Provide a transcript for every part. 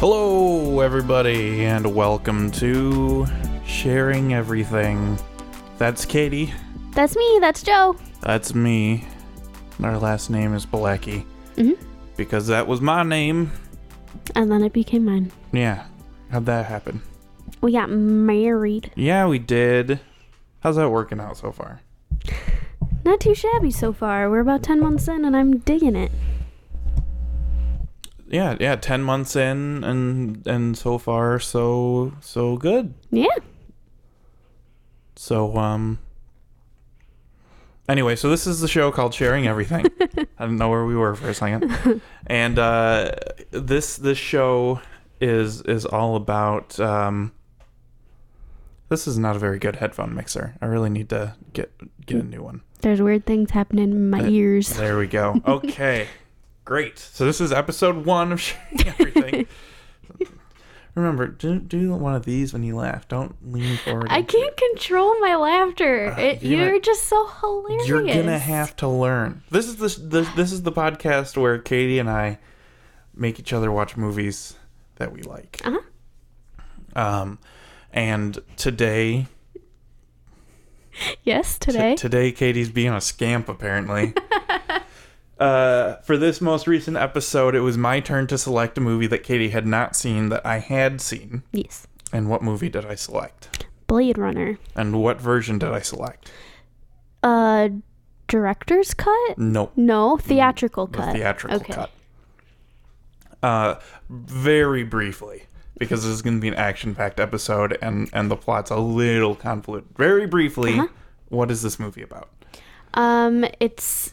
Hello, everybody, and welcome to Sharing Everything. That's Katie. That's me. That's Joe. That's me. And our last name is Balecki. Mhm. Because that was my name. And then it became mine. Yeah. How'd that happen? We got married. Yeah, we did. How's that working out so far? Not too shabby so far. We're about 10 months in and I'm digging it. Yeah, yeah, 10 months in and and so far so so good. Yeah. So um Anyway, so this is the show called Sharing Everything. I didn't know where we were for a second. And uh this this show is is all about um This is not a very good headphone mixer. I really need to get get a new one. There's weird things happening in my Uh, ears. There we go. Okay. Great. So this is episode 1 of Sharing Everything. Remember, do, do one of these when you laugh. Don't lean forward. I can't control my laughter. Uh, it, you're you're just so hilarious. You're gonna have to learn. This is the, the this is the podcast where Katie and I make each other watch movies that we like. Uh-huh. Um, and today, Yes, t- today. today Katie's being a scamp apparently. uh, for this most recent episode, it was my turn to select a movie that Katie had not seen that I had seen. yes. And what movie did I select? Blade Runner. And what version did I select? Uh, director's cut? Nope. No, theatrical the cut. theatrical okay. cut. Uh, very briefly, because this is going to be an action-packed episode, and and the plot's a little convoluted. Very briefly, Uh-huh. what is this movie about? Um, it's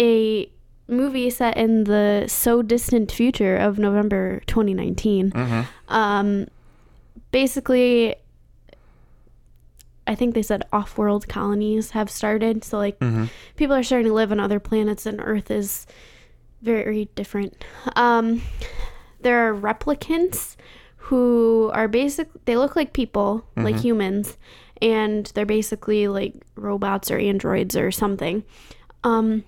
a movie set in the so distant future of November 2019. Mm-hmm. Um, basically, I think they said off-world colonies have started. So like Mm-hmm. people are starting to live on other planets, and Earth is very different. Um, there are replicants who are basic. They look like people, like humans, and they're basically like robots or androids or something. Um,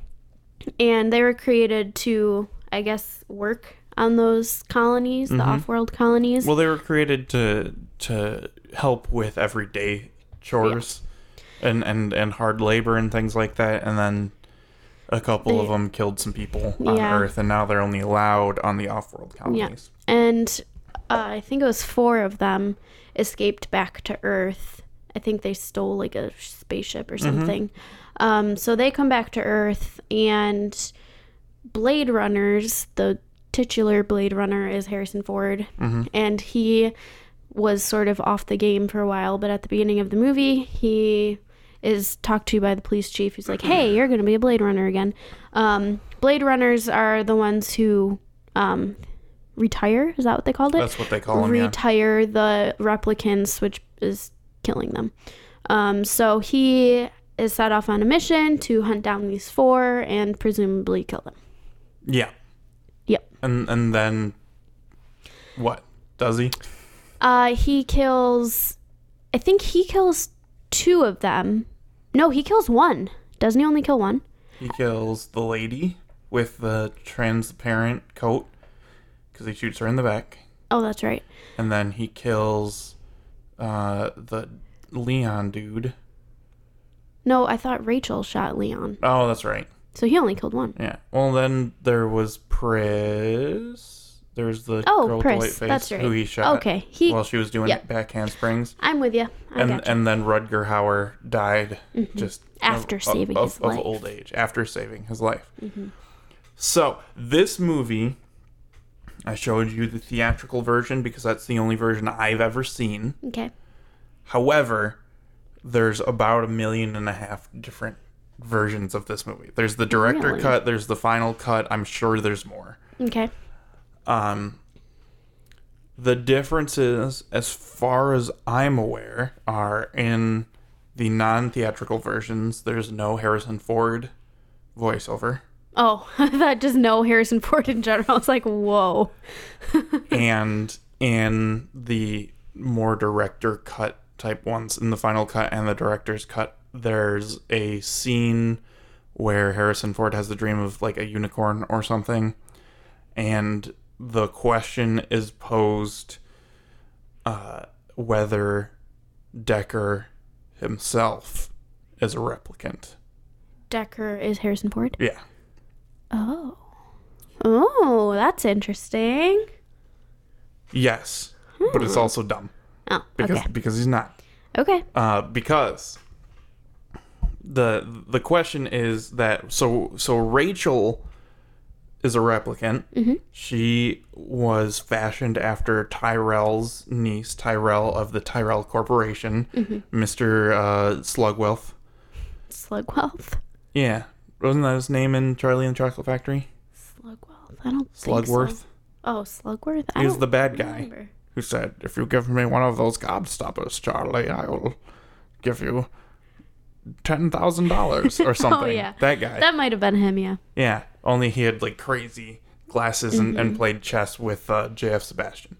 and they were created to, I guess, work on those colonies, the off-world colonies. Well, they were created to to help with everyday chores and, and and hard labor and things like that, and then. A couple of them killed some people on Yeah. Earth, and now they're only allowed on the off-world colonies. Yeah. and uh, I think it was four of them escaped back to Earth. I think they stole like a spaceship or something. Um, so they come back to Earth, and Blade Runners, the titular Blade Runner is Harrison Ford, and he was sort of off the game for a while. But at the beginning of the movie, he is talked to by the police chief. He's like, "Hey, you're going to be a Blade Runner again." Um, Blade Runners are the ones who um, retire. Is that what they called it? That's what they call them. Yeah. retire the replicants, which is killing them. Um, so he is set off on a mission to hunt down these four and presumably kill them. Yeah. Yep. And and then what does he? Uh, he kills. I think he kills two of them. No, he kills one. Doesn't he only kill one? He kills the lady with the transparent coat because he shoots her in the back, Oh, that's right. and then he kills uh, the Leon dude. No, I thought Rachel shot Leon. Oh, that's right. So he only killed one. Yeah. Well, then there was Pris. There's the Oh, girl with Pris, the white face that's right. who he shot Okay, he. while she was doing Yep. back handsprings. I'm with you. I and gotcha. and then Rutger Hauer died just Mm-hmm. After of, saving of, his of life. Mm-hmm. old age after saving his life. So this movie, I showed you the theatrical version because that's the only version I've ever seen. okay. However, there's about a million and a half different versions of this movie. There's the director Really? cut. There's the final cut. I'm sure there's more. Okay. Um, the differences, as far as I'm aware, are in the non theatrical versions, there's no Harrison Ford voiceover. Oh, that just no Harrison Ford in general. I was like, whoa. and in the more director cut type ones, in the final cut and the director's cut, there's a scene where Harrison Ford has the dream of like a unicorn or something, and the question is posed uh, whether Decker himself is a replicant. Decker is Harrison Ford. Yeah. Oh. Oh, that's interesting. Yes, but it's also dumb Oh, because okay. because he's not. Okay. Uh, because the the question is that so so Rachel is a replicant. She was fashioned after Tyrell's niece, Tyrell of the Tyrell Corporation, Mister uh, Slugwealth. Slugwealth. Yeah, wasn't that his name in Charlie and the Chocolate Factory? Slugwealth. I don't think Slugworth. so. Oh, Slugworth. I He was the bad guy remember. Who said, "If you give me one of those gobstoppers, Charlie, I will give you." Ten thousand dollars or something. Oh, yeah. That guy. That might have been him. Yeah. Yeah, only he had like crazy glasses and, and played chess with uh, J.F. Sebastian,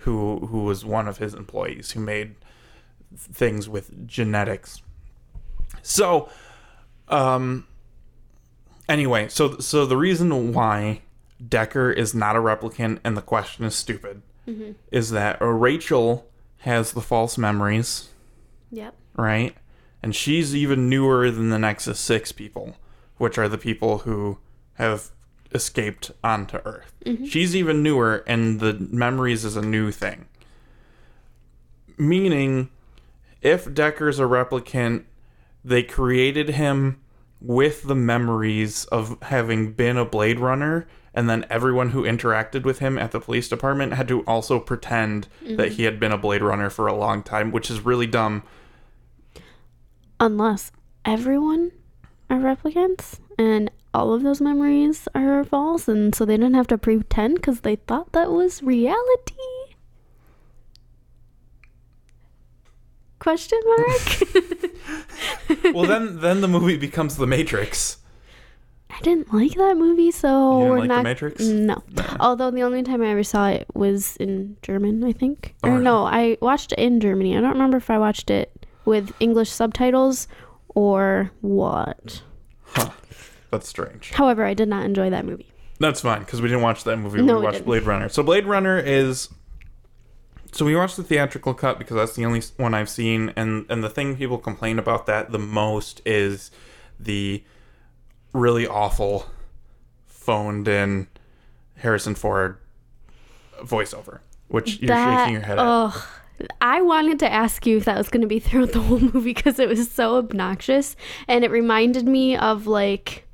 who who was one of his employees who made things with genetics. So, um, anyway, so so the reason why Decker is not a replicant and the question is stupid is that uh, Rachel has the false memories Yep. right? And she's even newer than the Nexus 6 people, which are the people who have escaped onto Earth. She's even newer, and the memories is a new thing. Meaning, if Decker's a replicant, they created him with the memories of having been a Blade Runner, and then everyone who interacted with him at the police department had to also pretend that he mm-hmm. had been a Blade Runner for a long time, which is really dumb. Unless everyone are replicants and all of those memories are false, and so they didn't have to pretend because they thought that was reality. Question mark? well then then the movie becomes the matrix I didn't like that movie, so You didn't we're like The not. Matrix? No. Although the only time I ever saw it was in German, I think. Or really? no, I watched it in Germany. I don't remember if I watched it with English subtitles or what. Huh. that's strange However, I did not enjoy that movie. that's fine because we didn't watch that movie No, we we watched didn't. blade runner so blade runner is so we watched the theatrical cut because that's the only one i've seen and and the thing people complain about that the most is the really awful phoned in harrison ford voiceover which you're that, shaking your head at Ugh. I wanted to ask you if that was going to be throughout the whole movie because it was so obnoxious and it reminded me of like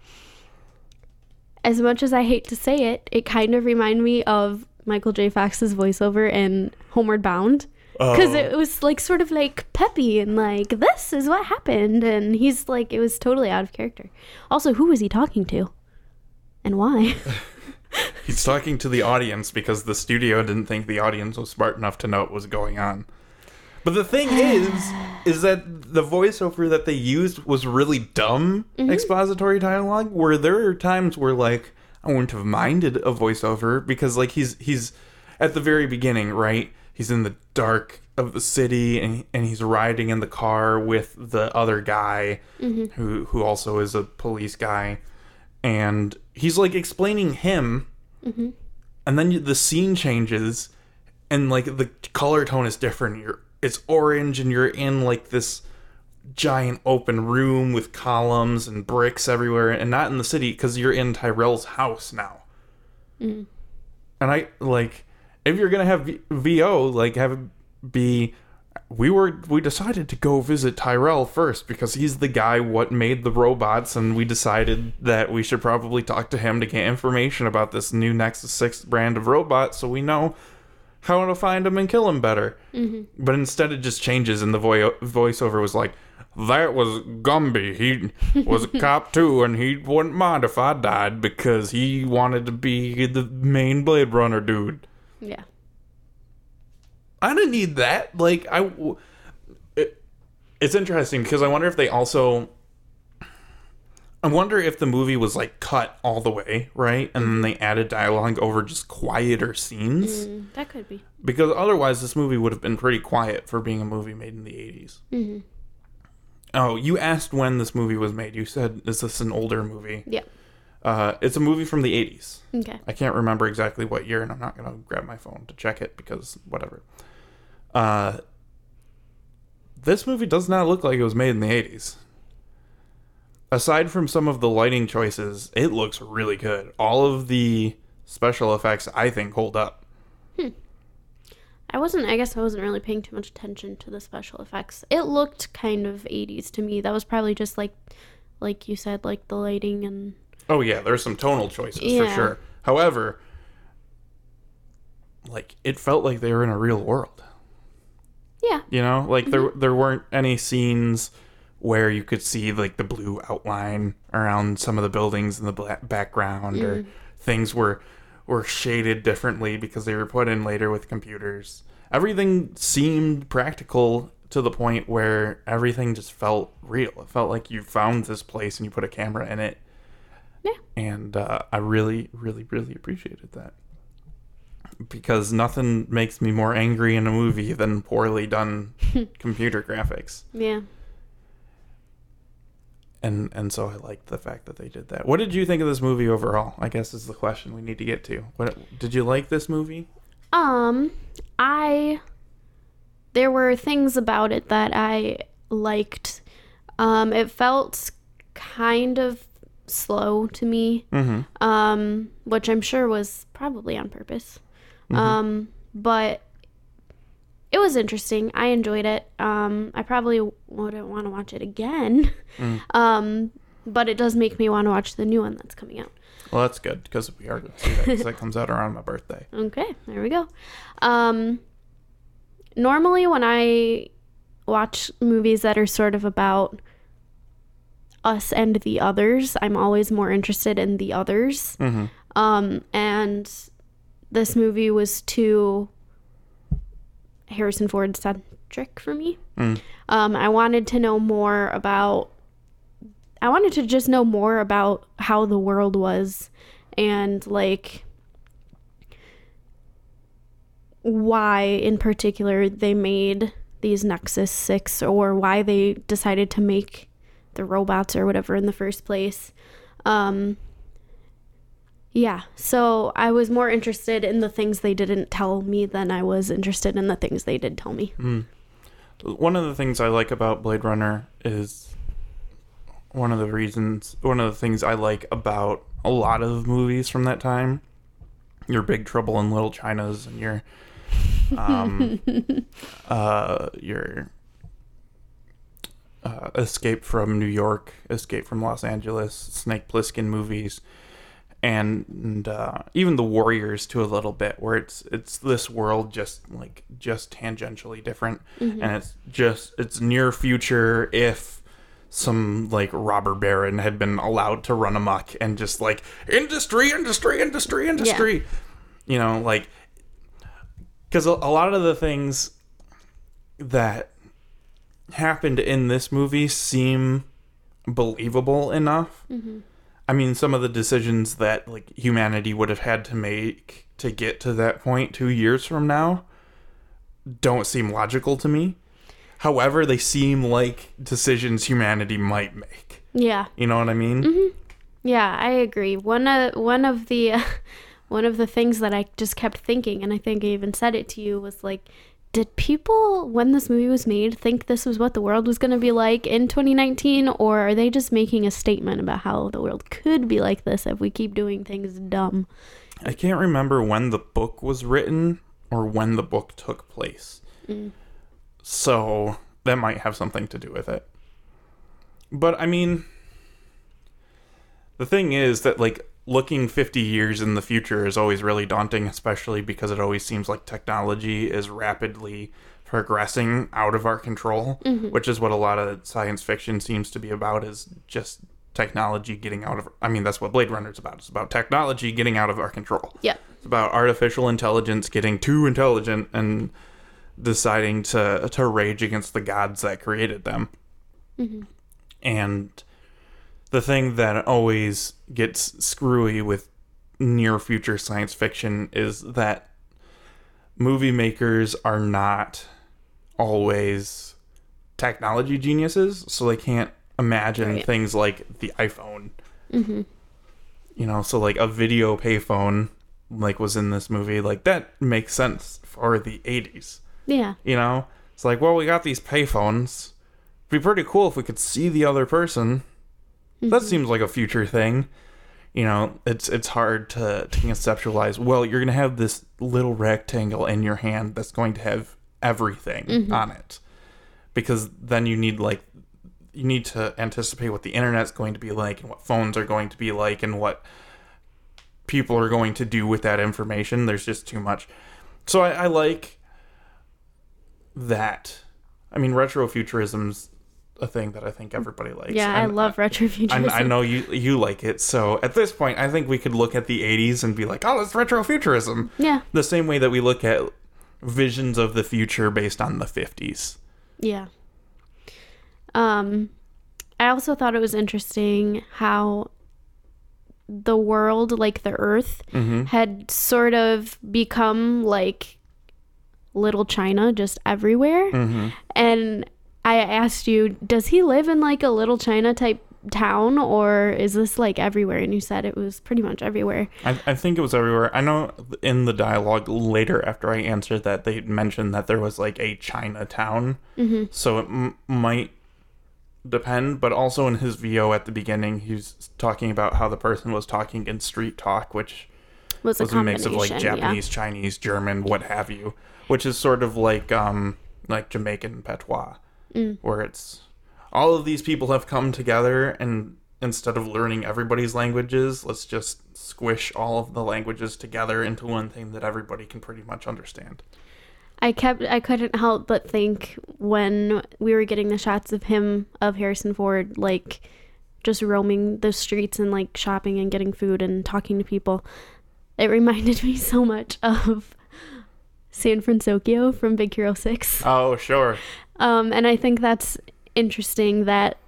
as much as I hate to say it, it kind of reminded me of Michael J. Fox's voiceover in Homeward Bound. Because Oh. it was like sort of like peppy and like, this is what happened. And he's like, it was totally out of character. Also, who was he talking to? And why? He's talking to the audience because the studio didn't think the audience was smart enough to know what was going on. But the thing is, is that the voiceover that they used was really dumb mm-hmm. expository dialogue. Where there are times where like I wouldn't have minded a voiceover because like he's he's at the very beginning, right? He's in the dark of the city and and he's riding in the car with the other guy mm-hmm. who who also is a police guy. And he's like explaining him mm-hmm. and then the scene changes and like the color tone is different. You're it's orange and you're in like this giant open room with columns and bricks everywhere and not in the city because you're in tyrell's house now. Mm. And i like if you're gonna have vo like have it be we were we decided to go visit Tyrell first because he's the guy what made the robots and we decided that we should probably talk to him to get information about this new Nexus 6 brand of robot so we know how to find him and kill him better. Mm-hmm. But instead it just changes and the vo- voiceover was like that was Gumby. He was a cop too, and he wouldn't mind if I died because he wanted to be the main Blade Runner dude. Yeah. I don't need that. Like I, it, it's interesting because I wonder if they also. I wonder if the movie was like cut all the way, right? And then they added dialogue over just quieter scenes. Mm, that could be. Because otherwise, this movie would have been pretty quiet for being a movie made in the 80s. Mm-hmm. Oh, you asked when this movie was made. You said, is this an older movie? Yeah. Uh, it's a movie from the 80s. Okay. I can't remember exactly what year, and I'm not going to grab my phone to check it because whatever. Uh, this movie does not look like it was made in the 80s. Aside from some of the lighting choices, it looks really good. All of the special effects, I think, hold up. Hmm. I wasn't. I guess I wasn't really paying too much attention to the special effects. It looked kind of 80s to me. That was probably just like, like you said, like the lighting and. Oh yeah, there's some tonal choices for sure. However, like it felt like they were in a real world. Yeah. You know, like there mm-hmm. there weren't any scenes where you could see like the blue outline around some of the buildings in the bla- background, or mm. things were were shaded differently because they were put in later with computers. Everything seemed practical to the point where everything just felt real. It felt like you found this place and you put a camera in it. Yeah. And uh, I really, really, really appreciated that because nothing makes me more angry in a movie than poorly done computer graphics. Yeah. And and so I liked the fact that they did that. What did you think of this movie overall? I guess is the question we need to get to. What did you like this movie? Um, I there were things about it that I liked. Um, it felt kind of slow to me. Mm-hmm. Um, which I'm sure was probably on purpose. Um, but it was interesting. I enjoyed it. Um, I probably wouldn't want to watch it again. Um, but it does make me want to watch the new one that's coming out. Well, that's good because we are going to see that 'cause that comes out around my birthday. Okay, there we go. Um, normally, when I watch movies that are sort of about us and the others, I'm always more interested in the others. Mm-hmm. Um, and this movie was too Harrison Ford centric for me. Mm. Um, I wanted to know more about. I wanted to just know more about how the world was, and like why in particular they made these Nexus 6 or why they decided to make the robots or whatever in the first place. Um yeah, so I was more interested in the things they didn't tell me than I was interested in the things they did tell me. Mm. One of the things I like about Blade Runner is one of the reasons, one of the things I like about a lot of movies from that time. Your Big Trouble in Little China's and your, um, uh, your uh, Escape from New York, Escape from Los Angeles, Snake Plissken movies, and, and uh, even the Warriors to a little bit, where it's it's this world just like just tangentially different, and it's just it's near future if some like robber baron had been allowed to run amok and just like industry, industry, industry, industry, you know, like because a, a lot of the things that happened in this movie seem believable enough. Mm-hmm. I mean, some of the decisions that like humanity would have had to make to get to that point 2 years from now don't seem logical to me. However, they seem like decisions humanity might make. Yeah. You know what I mean? Mm-hmm. Yeah, I agree. One of one of the one of the things that I just kept thinking, and I think I even said it to you, was like, did people when this movie was made think this was what the world was going to be like in 2019, or are they just making a statement about how the world could be like this if we keep doing things dumb? I can't remember when the book was written or when the book took place. Mm. So that might have something to do with it. But I mean, the thing is that, like, looking 50 years in the future is always really daunting, especially because it always seems like technology is rapidly progressing out of our control, mm-hmm. which is what a lot of science fiction seems to be about is just technology getting out of I mean that's what Blade Runner's about. It's about technology getting out of our control. Yeah. It's about artificial intelligence getting too intelligent and deciding to to rage against the gods that created them. Mm-hmm. And the thing that always gets screwy with near future science fiction is that movie makers are not always technology geniuses, so they can't imagine Right. things like the iPhone. Mm-hmm. you know, so like a video payphone like was in this movie, like that makes sense for the 80s. Yeah. You know, it's like, well, we got these payphones. It'd be pretty cool if we could see the other person. That mm-hmm. seems like a future thing. You know, it's it's hard to, to conceptualize. Well, you're gonna have this little rectangle in your hand that's going to have everything mm-hmm. on it, because then you need like you need to anticipate what the internet's going to be like and what phones are going to be like and what people are going to do with that information. There's just too much. So I, I like that. I mean, retrofuturism's a thing that I think everybody likes. Yeah, I And love retrofuturism. I, I know you you like it. So at this point, I think we could look at the '80s and be like, "Oh, it's retrofuturism." Yeah. The same way that we look at visions of the future based on the '50s. Yeah. Um, I also thought it was interesting how the world, like the Earth, Mm-hmm. had sort of become like little China just everywhere. Mm-hmm. And I asked you, does he live in like a little China type town or is this like everywhere? And you said it was pretty much everywhere. I, I think it was everywhere. I know in the dialogue later after I answered that they mentioned that there was like a Chinatown, Mm-hmm. so it m- might depend. But also in his VO at the beginning, he's talking about how the person was talking in street talk, which Was a was a mix of like combination, yeah. Japanese, Chinese, German, what have you, which is sort of like um like Jamaican patois, Mm. where it's all of these people have come together and instead of learning everybody's languages, let's just squish all of the languages together into one thing that everybody can pretty much understand. I kept I couldn't help but think when we were getting the shots of him of Harrison Ford like just roaming the streets and like shopping and getting food and talking to people. It reminded me so much of San Francisco from Big Hero 6. Oh, sure. Um and I think that's interesting that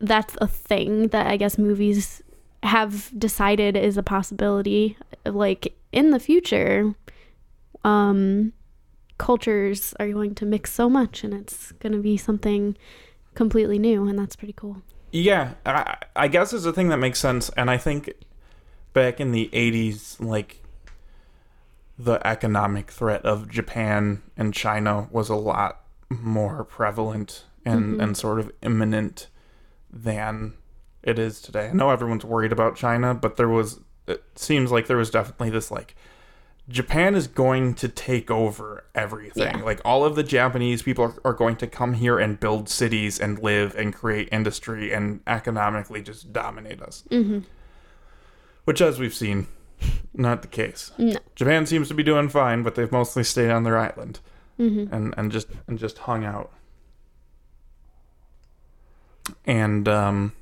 that's a thing that I guess movies have decided is a possibility like in the future. Um cultures are going to mix so much and it's going to be something completely new and that's pretty cool. Yeah, I, I guess it's a thing that makes sense, and I think back in the '80s, like the economic threat of Japan and China was a lot more prevalent and and sort of imminent than it is today. I know everyone's worried about China, but there was it seems like there was definitely this like Japan is going to take over everything. Yeah. Like all of the Japanese people are, are going to come here and build cities and live and create industry and economically just dominate us. mm-hmm. Which, as we've seen, not the case. no Japan seems to be doing fine, but they've mostly stayed on their island mm-hmm. and and just and just hung out. And um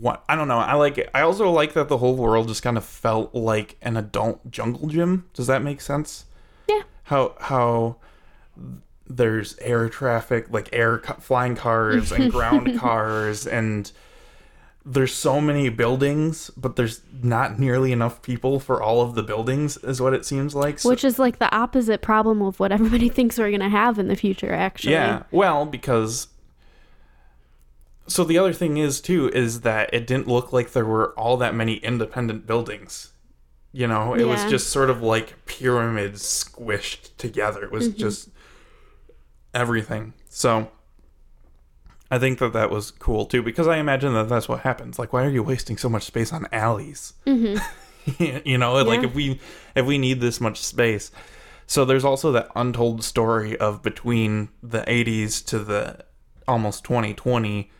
what I don't know. I like it. I also like that the whole world just kind of felt like an adult jungle gym. Does that make sense? Yeah. How how there's air traffic, like air flying cars and ground cars and there's so many buildings, but there's not nearly enough people for all of the buildings, is what it seems like. So- which is like the opposite problem of what everybody thinks we're going to have in the future actually yeah, well, because so the other thing is too is that it didn't look like there were all that many independent buildings. You know, it was just sort of like pyramids squished together. It was mm-hmm. just everything. So I think that that was cool too because I imagine that that's what happens. Like, why are you wasting so much space on alleys? Mm-hmm. you know, like if we if we need this much space. So there's also that untold story of between the 80s to the almost 2020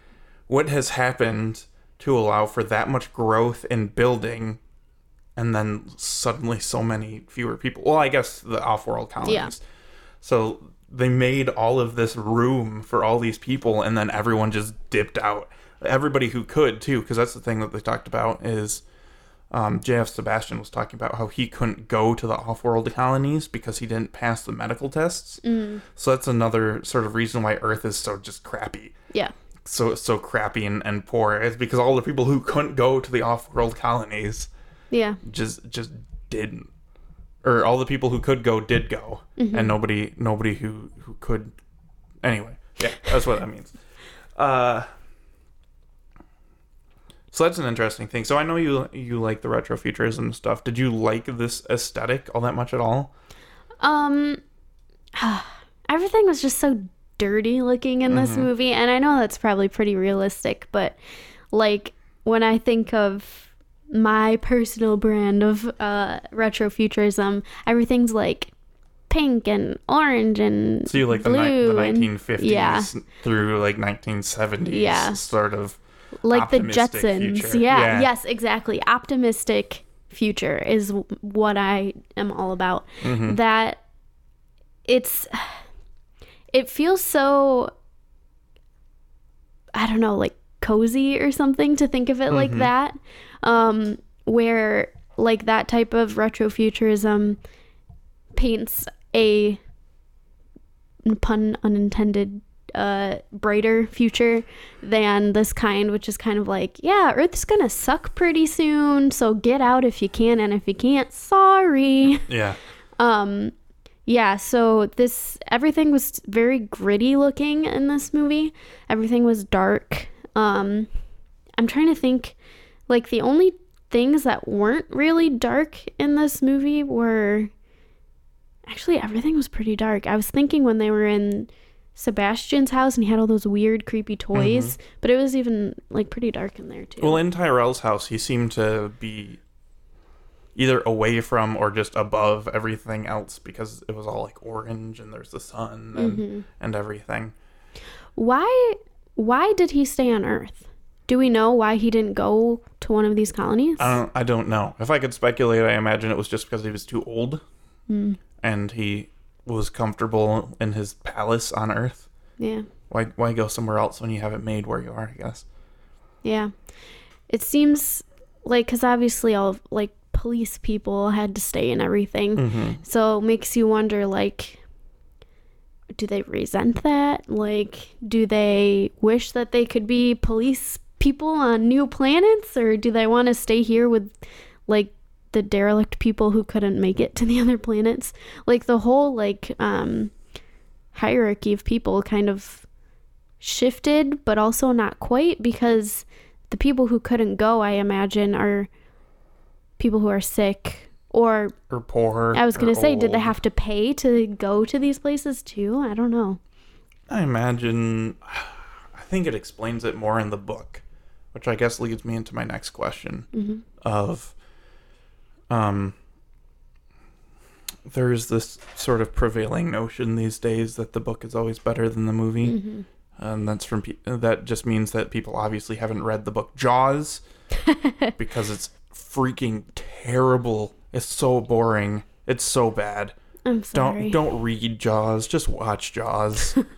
what has happened to allow for that much growth in building and then suddenly so many fewer people. Well, I guess the off-world colonies. Yeah. So they made all of this room for all these people and then everyone just dipped out. Everybody who could too, because that's the thing that they talked about is um, JF Sebastian was talking about how he couldn't go to the off-world colonies because he didn't pass the medical tests. So that's another sort of reason why Earth is so just crappy. Yeah. So so crappy and, and poor. Is because all the people who couldn't go to the off-world colonies yeah. just just didn't or all the people who could go did go and nobody nobody who who could anyway yeah that's what that means uh So that's an interesting thing. So I know you you like the retrofuturism stuff. Did you like this aesthetic all that much at all? Um, everything was just so dirty looking in this movie, and I know that's probably pretty realistic, but like when I think of my personal brand of uh, retrofuturism, everything's like pink and orange and So you like the, ni- the blue and- 1950s yeah. through like 1970s Yeah. sort of like the Jetsons. Yeah, Yeah. yes, exactly. Optimistic future is what I am all about. Mm-hmm. That it's it feels so I don't know, like cozy or something to think of it like Mm-hmm. that. Um where like that type of retrofuturism paints a pun unintended uh brighter future than this kind which is kind of like yeah earth's gonna suck pretty soon so get out if you can and if you can't sorry yeah. um yeah so this everything was very gritty looking in this movie everything was dark um i'm trying to think like the only things that weren't really dark in this movie were actually everything was pretty dark i was thinking when they were in sebastian's house and he had all those weird creepy toys but it was even like pretty dark in there too Well, in Tyrell's house, he seemed to be either away from or just above everything else because it was all like orange and there's the sun and, Mm-hmm. and everything. why why did he stay on earth do we know why he didn't go to one of these colonies I don't, I don't know. If I could speculate, I imagine it was just because he was too old Hmm. and he was comfortable in his palace on Earth. yeah Why, why go somewhere else when you have it made where you are, I guess? Yeah. It seems like cuz obviously all like police people had to stay and everything. Mm-hmm. So it makes you wonder like do they resent that? Like do they wish that they could be police people on new planets or do they want to stay here with like the derelict people who couldn't make it to the other planets? Like the whole like um hierarchy of people kind of shifted, but also not quite because the people who couldn't go, I imagine, are people who are sick. Or Or poor. I was going to say, did they have to pay to go to these places too? I don't know. I imagine. I think it explains it more in the book, which I guess leads me into my next question Mm-hmm. of, um, there's this sort of prevailing notion these days that the book is always better than the movie, Mm-hmm. and that's from pe- that just means that people obviously haven't read the book Jaws because it's freaking terrible. It's so boring. It's so bad. I'm sorry. Don't don't read Jaws. Just watch Jaws.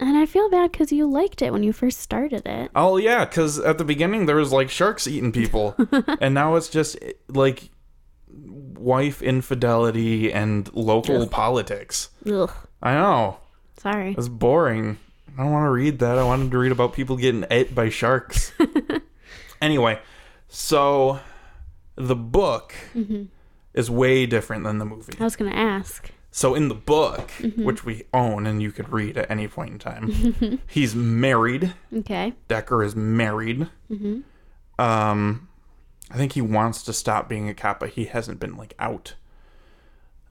And I feel bad because you liked it when you first started it. Oh yeah, because at the beginning there was like sharks eating people, and now it's just like wife infidelity and local Ugh. politics. Ugh. I know Sorry. it's boring. I don't want to read that. I wanted to read about people getting ate by sharks. anyway, so the book is way different than the movie. I was going to ask. So in the book, which we own and you could read at any point in time, he's married. Okay. Decker is married. Hmm. Um, I think he wants to stop being a cop, but he hasn't been like out.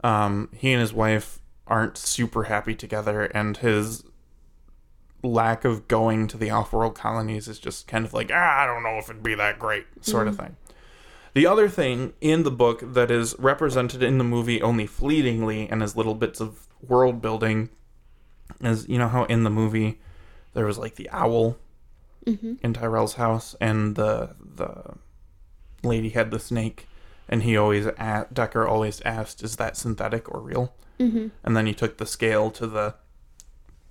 Um, he and his wife aren't super happy together, and his lack of going to the off-world colonies is just kind of like, ah, I don't know if it'd be that great, sort of thing. The other thing in the book that is represented in the movie only fleetingly and as little bits of world building is you know how in the movie there was like the owl in Tyrell's house and the the lady had the snake and he always a Decker always asked is that synthetic or real Mm-hmm. and then he took the scale to the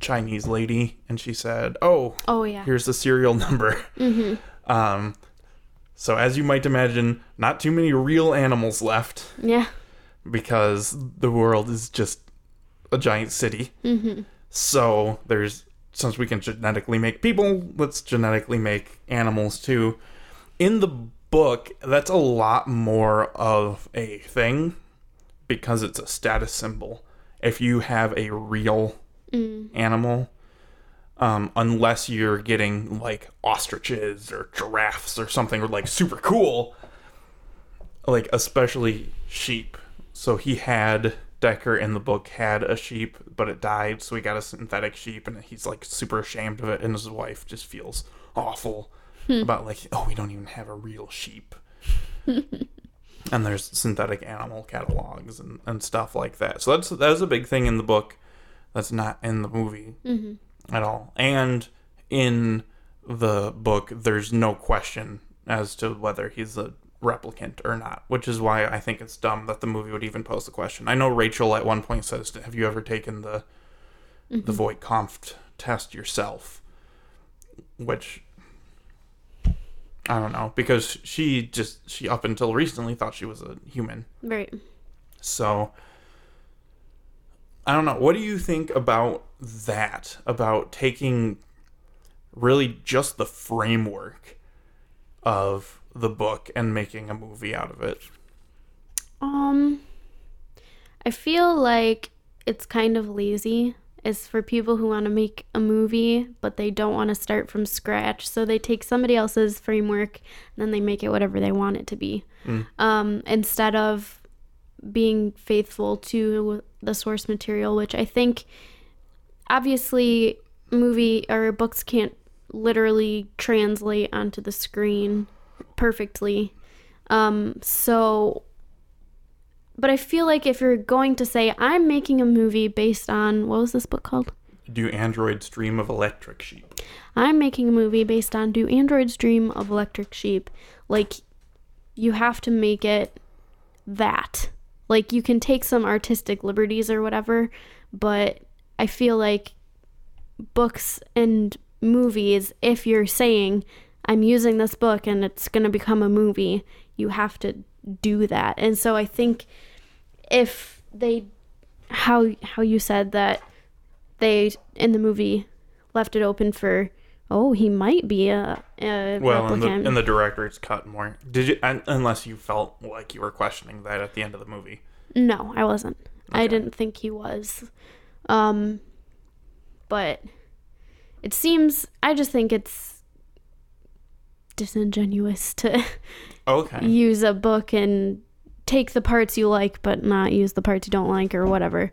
Chinese lady and she said oh Oh, yeah. here's the serial number Mm-hmm. um so as you might imagine not too many real animals left Yeah. because the world is just a giant city. Mm-hmm. So there's since we can genetically make people, let's genetically make animals too. In the book, that's a lot more of a thing because it's a status symbol. If you have a real Mm. animal, um, unless you're getting like ostriches or giraffes or something or like super cool, like especially sheep. So he had Decker in the book had a sheep, but it died, so he got a synthetic sheep, and he's like super ashamed of it, and his wife just feels awful about like, oh, we don't even have a real sheep. and there's synthetic animal catalogs and, and stuff like that. So that's that's a big thing in the book that's not in the movie at all. And in the book, there's no question as to whether he's a replicant or not, which is why I think it's dumb that the movie would even pose the question. I know Rachel at one point says, "Have you ever taken the the mm-hmm. Voight Kampff test yourself?" Which I don't know because she just she up until recently thought she was a human. Right. So I don't know. What do you think about that? About taking really just the framework of the book and making a movie out of it? Um, I feel like it's kind of lazy. It's for people who want to make a movie, but they don't want to start from scratch. So they take somebody else's framework and then they make it whatever they want it to be. Um, instead of being faithful to the source material, which I think obviously movie or books can't literally translate onto the screen perfectly. Um, so but I feel like if you're going to say I'm making a movie based on what was this book called? Do androids dream of electric sheep? I'm making a movie based on Do Androids Dream of Electric Sheep? Like you have to make it that. Like you can take some artistic liberties or whatever, but I feel like books and movies if you're saying I'm using this book and it's going to become a movie, you have to do that. And so I think if they how how you said that they in the movie left it open for oh he might be a, a Well, in the, in the director's cut more. Did you? Unless you felt like you were questioning that at the end of the movie. no, I wasn't. I didn't think he was. Um but it seems I just think it's disingenuous to Okay. use a book and take the parts you like but not use the parts you don't like or whatever.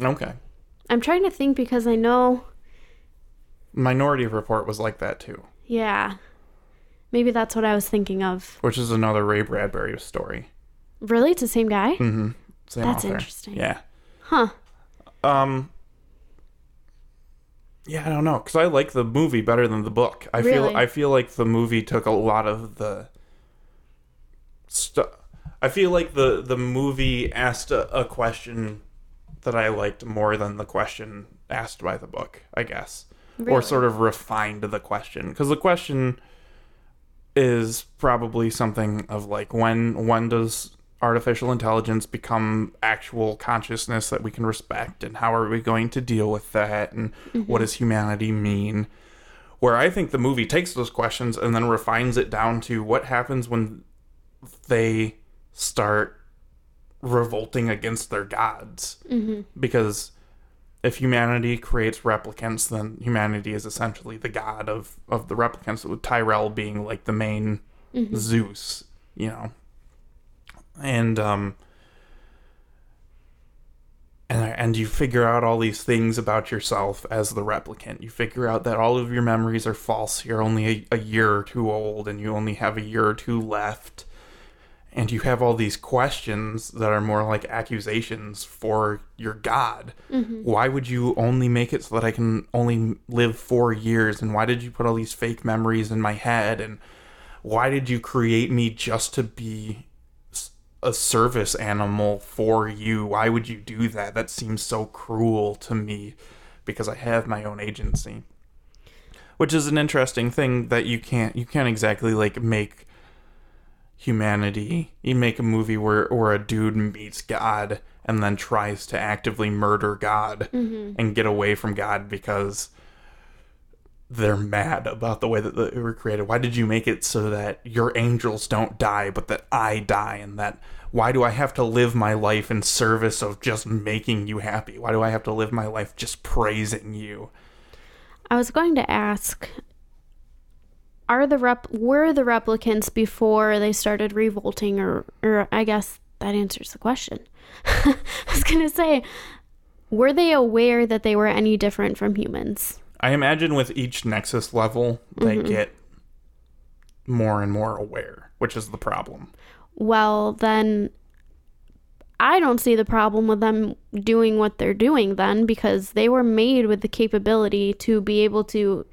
Okay. I'm trying to think because I know Minority Report was like that too, yeah. Maybe that's what I was thinking of. which is another Ray Bradbury story. Really? It's the same guy? Mm-hmm. Same That's author. interesting. Yeah. Huh. Um. Yeah, I don't know, because I like the movie better than the book. I feel I feel like the movie took a lot of the stuff. I feel like the the movie asked a, a question that I liked more than the question asked by the book. I guess, or sort of refined the question, because the question is probably something of like when when does artificial intelligence become actual consciousness that we can respect and how are we going to deal with that and what mm-hmm. does humanity mean? Where i think the movie takes those questions and then refines it down to what happens when they start revolting against their gods. Mm-hmm. Because if humanity creates replicants then humanity is essentially the god of of the replicants with tyrell being like the main mm-hmm. zeus you know and um and and you figure out all these things about yourself as the replicant. You figure out that all of your memories are false. You're only a, a year or two old, and you only have a year or two left. And you have all these questions that are more like accusations for your god. Why would you only make it so that I can only live four years? And why did you put all these fake memories in my head? And why did you create me just to be a service animal for you? Why would you do that? That seems so cruel to me because I have my own agency. Which is an interesting thing that you can't you can't exactly like make humanity. You make a movie where where a dude meets God and then tries to actively murder God mm-hmm. and get away from God because they're mad about the way that they were created. Why did you make it so that your angels don't die, but that I die, and that why do I have to live my life in service of just making you happy? Why do I have to live my life just praising you? I was going to ask are the rep were the replicants before they started revolting or or I guess that answers the question. I was going to say were they aware that they were any different from humans? I imagine with each Nexus level, they mm-hmm. get more and more aware, which is the problem. Well, then I don't see the problem with them doing what they're doing then because they were made with the capability to be able to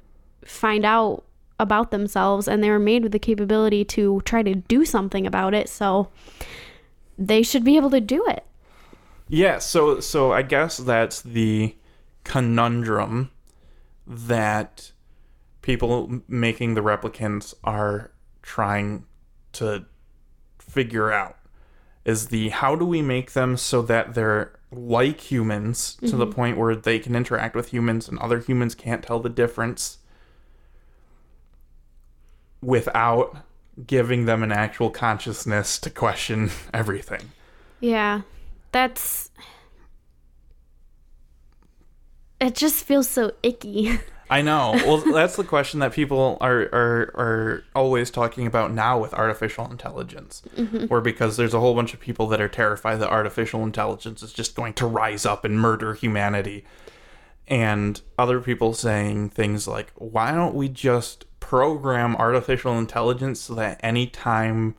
find out about themselves and they were made with the capability to try to do something about it. So they should be able to do it. Yeah, so so I guess that's the conundrum that people making the replicants are trying to figure out is the how do we make them so that they're like humans to the mm-hmm. point where they can interact with humans and other humans can't tell the difference without giving them an actual consciousness to question everything. Yeah. That's it just feels so icky. I know. Well, that's the question that people are are are always talking about now with artificial intelligence, mm-hmm. or because there's a whole bunch of people that are terrified that artificial intelligence is just going to rise up and murder humanity, and other people saying things like, "Why don't we just program artificial intelligence so that anytime."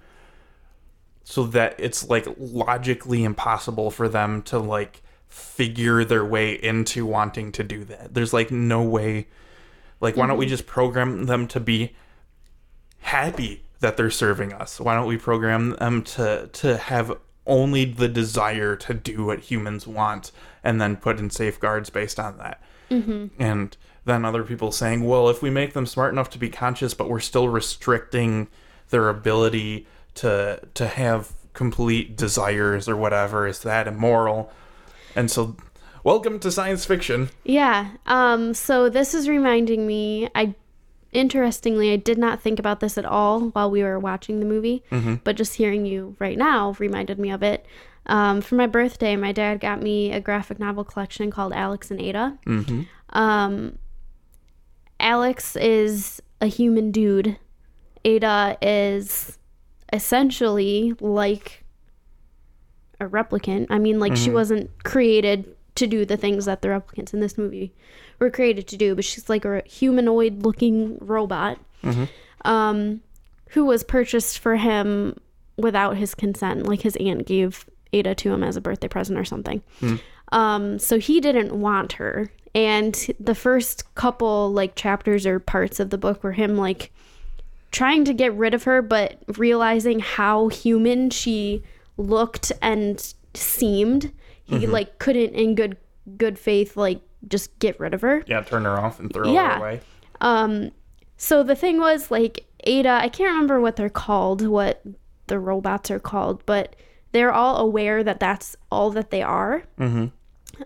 so that it's like logically impossible for them to like figure their way into wanting to do that. There's like no way like why don't we mm-hmm. just program them to be happy that they're serving us? Why don't we program them to to have only the desire to do what humans want and then put in safeguards based on that? Mm-hmm. And then other people saying, well, if we make them smart enough to be conscious, but we're still restricting their ability to to have complete desires or whatever, is that immoral? And so, welcome to science fiction. Yeah. Um, so this is reminding me. I interestingly, I did not think about this at all while we were watching the movie, but just hearing you right now reminded me of it. Um, for my birthday, my dad got me a graphic novel collection called Alex and Ada. Mm-hmm. Um, Alex is a human dude. Ada is essentially like a replicant. I mean, like she wasn't created to do the things that the replicants in this movie were created to do, but she's like a humanoid looking robot um, who was purchased for him without his consent. Like his aunt gave Ada to him as a birthday present or something. Um, so he didn't want her. And the first couple like chapters or parts of the book were him like trying to get rid of her, but realizing how human she looked and seemed. He like couldn't in good good faith like just get rid of her. Yeah, turn her off and throw Yeah. her away. Um, so the thing was like Ada, I can't remember what they're called, what the robots are called, but they're all aware that that's all that they are. Mm-hmm.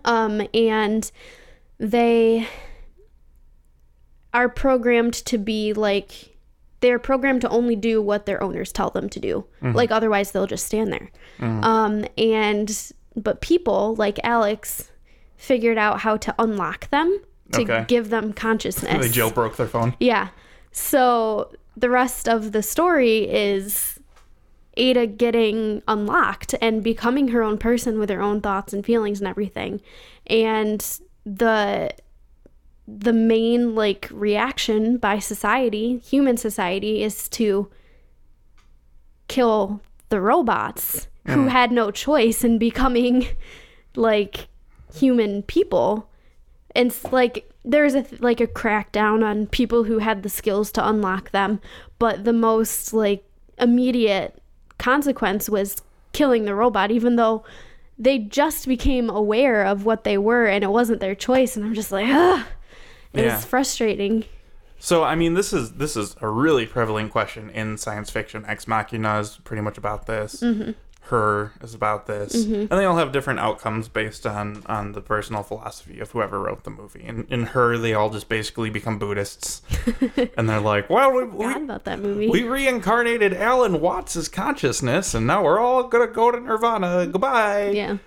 Um, and they are programmed to be like they're programmed to only do what their owners tell them to do. Like otherwise they'll just stand there. Um, and but people like Alex figured out how to unlock them to Okay. give them consciousness. They jailbroke their phone. Yeah. So the rest of the story is Ada getting unlocked and becoming her own person with her own thoughts and feelings and everything. And the the main like reaction by society, human society is to kill the robots who mm. had no choice in becoming like human people. And it's like there's a like a crackdown on people who had the skills to unlock them but the most like immediate consequence was killing the robot even though they just became aware of what they were and it wasn't their choice. And i'm just like Ugh. It Yeah. was frustrating So I mean, this is this is a really prevalent question in science fiction. Ex Machina is pretty much about this. Mm-hmm. Her is about this, and they all have different outcomes based on on the personal philosophy of whoever wrote the movie. And in her, they all just basically become Buddhists, and they're like, "Well, we, we, about that movie we reincarnated Alan Watts' consciousness, and now we're all gonna go to Nirvana. Goodbye." yeah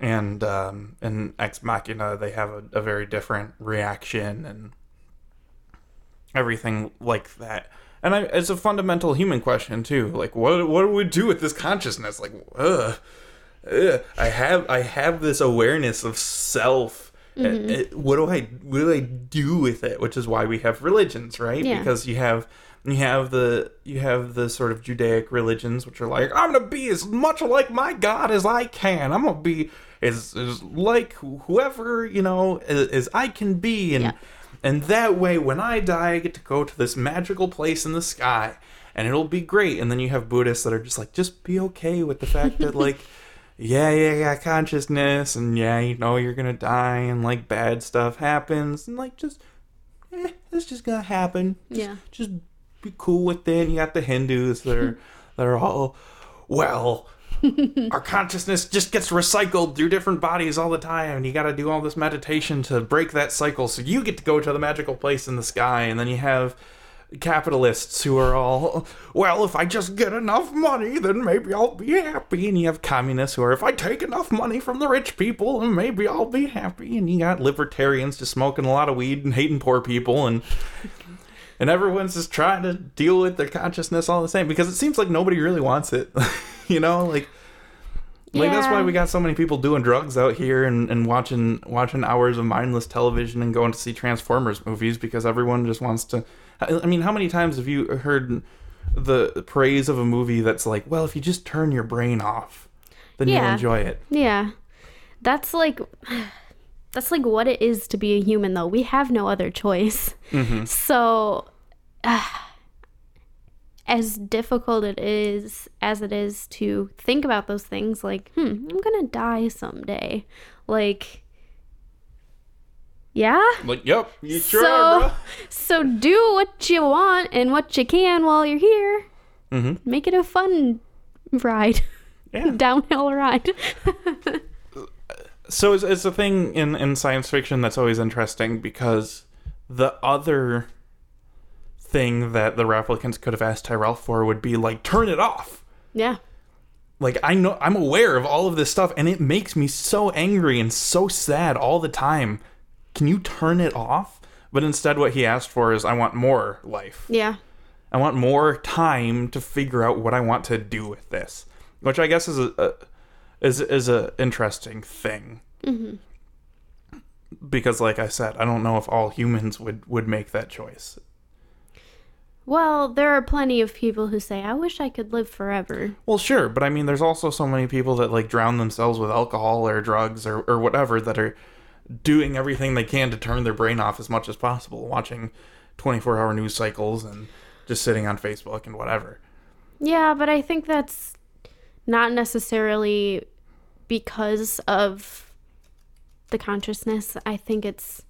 and um, in Ex Machina they have a, a very different reaction and everything like that. And I, it's a fundamental human question too. Like, what what do we do with this consciousness? Like, ugh, ugh. I have I have this awareness of self. Mm-hmm. Uh, uh, what do I what do I do with it? Which is why we have religions, right? Yeah. Because you have you have the you have the sort of Judaic religions, which are like, I'm gonna be as much like my God as I can. I'm gonna be as, as like whoever you know as, as I can be, and Yeah. and that way, when I die, I get to go to this magical place in the sky, and it'll be great. And then you have Buddhists that are just like, just be okay with the fact that like. Yeah, yeah, yeah, consciousness, and yeah, you know you're gonna die, and like bad stuff happens, and like just, eh, it's just gonna happen Yeah. just be cool with it. You got the Hindus that are that are all well. our consciousness just gets recycled through different bodies all the time, and you got to do all this meditation to break that cycle. So you get to go to the magical place in the sky, and then you have capitalists who are all well. If I just get enough money, then maybe I'll be happy. And you have communists who are if I take enough money from the rich people, then maybe I'll be happy. And you got libertarians just smoking a lot of weed and hating poor people and and everyone's just trying to deal with their consciousness all the same because it seems like nobody really wants it you know? Like like that's why we got so many people doing drugs out here and, and watching watching hours of mindless television and going to see transformers movies because everyone just wants to i I mean how many times have you heard the praise of a movie that's like well if you just turn your brain off then you'll enjoy it? Yeah. That's like that's like what it is to be a human though. We have no other choice. So as difficult it is as it is to think about those things like, hmm, I'm going to die someday. Like yeah? like yep you sure so are bro so do what you want and what you can while you're here. Mhm. Make it a fun ride. yeah Downhill ride. so it's, it's a thing in, in science fiction that's always interesting because the other thing that the replicants could have asked Tyrell for would be like turn it off. Yeah. like I know I'm aware of all of this stuff and it makes me so angry and so sad all the time. Can you turn it off? But instead what he asked for is I want more life. Yeah. I want more time to figure out what I want to do with this, which I guess is a, a is is a interesting thing. Mm-hmm. Because, like I said, I don't know if all humans would would make that choice. Well, there are plenty of people who say, I wish I could live forever. Well, sure, but I mean, there's also so many people that like drown themselves with alcohol or drugs or or whatever that are doing everything they can to turn their brain off as much as possible, watching 24 hour news cycles and just sitting on Facebook and whatever. Yeah, but I think that's not necessarily because of the consciousness. I think it's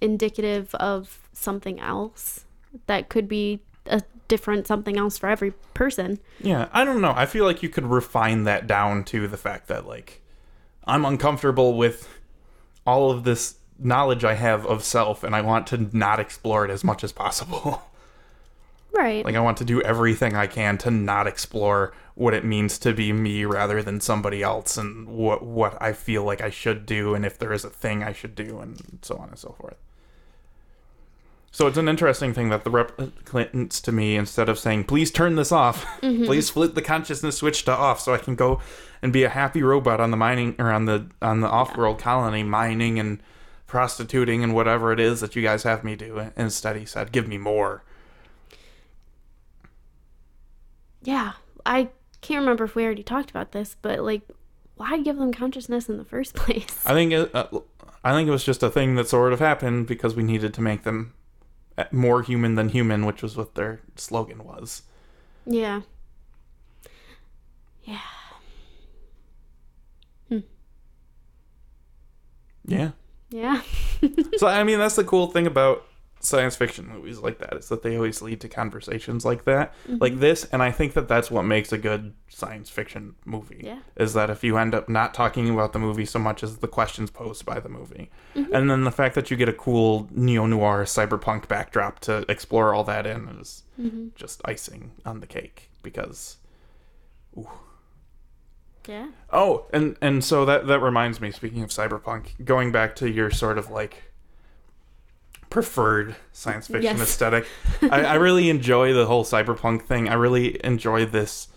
indicative of something else that could be a different something else for every person. Yeah, I don't know. I feel like you could refine that down to the fact that like I'm uncomfortable with all of this knowledge I have of self and I want to not explore it as much as possible. Right. like I want to do everything I can to not explore what it means to be me rather than somebody else and what what I feel like I should do and if there is a thing I should do and so on and so forth. So it's an interesting thing that the replicants uh, to me, instead of saying, please turn this off, mm-hmm. please flip the consciousness switch to off so I can go and be a happy robot on the mining or on the on the off world colony mining and prostituting and whatever it is that you guys have me do. Instead he said, Give me more. Yeah. I can't remember if we already talked about this, but like, why give them consciousness in the first place? I think it, uh, I think it was just a thing that sort of happened because we needed to make them uh, more human than human, which was what their slogan was. Yeah. Yeah. Yeah. Yeah. so I mean that's the cool thing about science fiction movies like that is that they always lead to conversations like that mm-hmm. like this and i think that that's what makes a good science fiction movie Yeah. is that if you end up not talking about the movie so much as the questions posed by the movie mm-hmm. and then the fact that you get a cool neo-noir cyberpunk backdrop to explore all that in is mm-hmm. just icing on the cake because ooh. Yeah. Oh, and and so that that reminds me. Speaking of cyberpunk, going back to your sort of like preferred science fiction Yes. aesthetic. I, I really enjoy the whole cyberpunk thing. I really enjoy this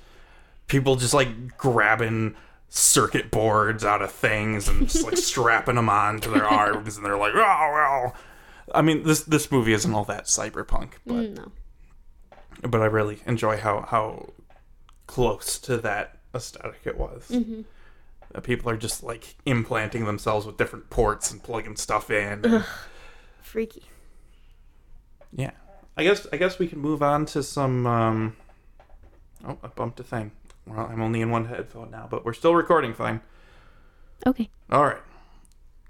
people just like grabbing circuit boards out of things and just like strapping them on to their arms and they're like, oh well. I mean, this this movie isn't all that cyberpunk, but Mm, no. but I really enjoy how how close to that aesthetic it was. Mm-hmm. People are just like implanting themselves with different ports and plugging stuff in. Freaky. yeah, I guess I guess we can move on to some. Um... Oh, I bumped a thing. Well, I'm only in one headphone now, but we're still recording fine. Okay. All right,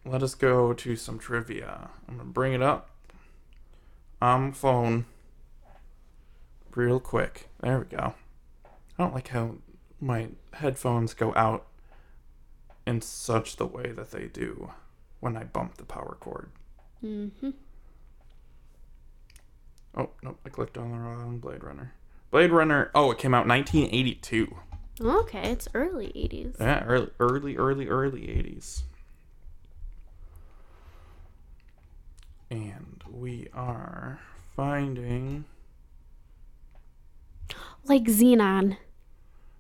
let us go to some trivia. I'm gonna bring it up on the phone real quick. There we go. I don't like how my headphones go out in such the way that they do when I bump the power cord. Mm-hmm. Oh, nope, I clicked on the wrong Blade Runner. Blade Runner, oh, it came out 1982. Okay, it's early 80s. Yeah, early, early, early, early 80s. And we are finding. Like Zenon.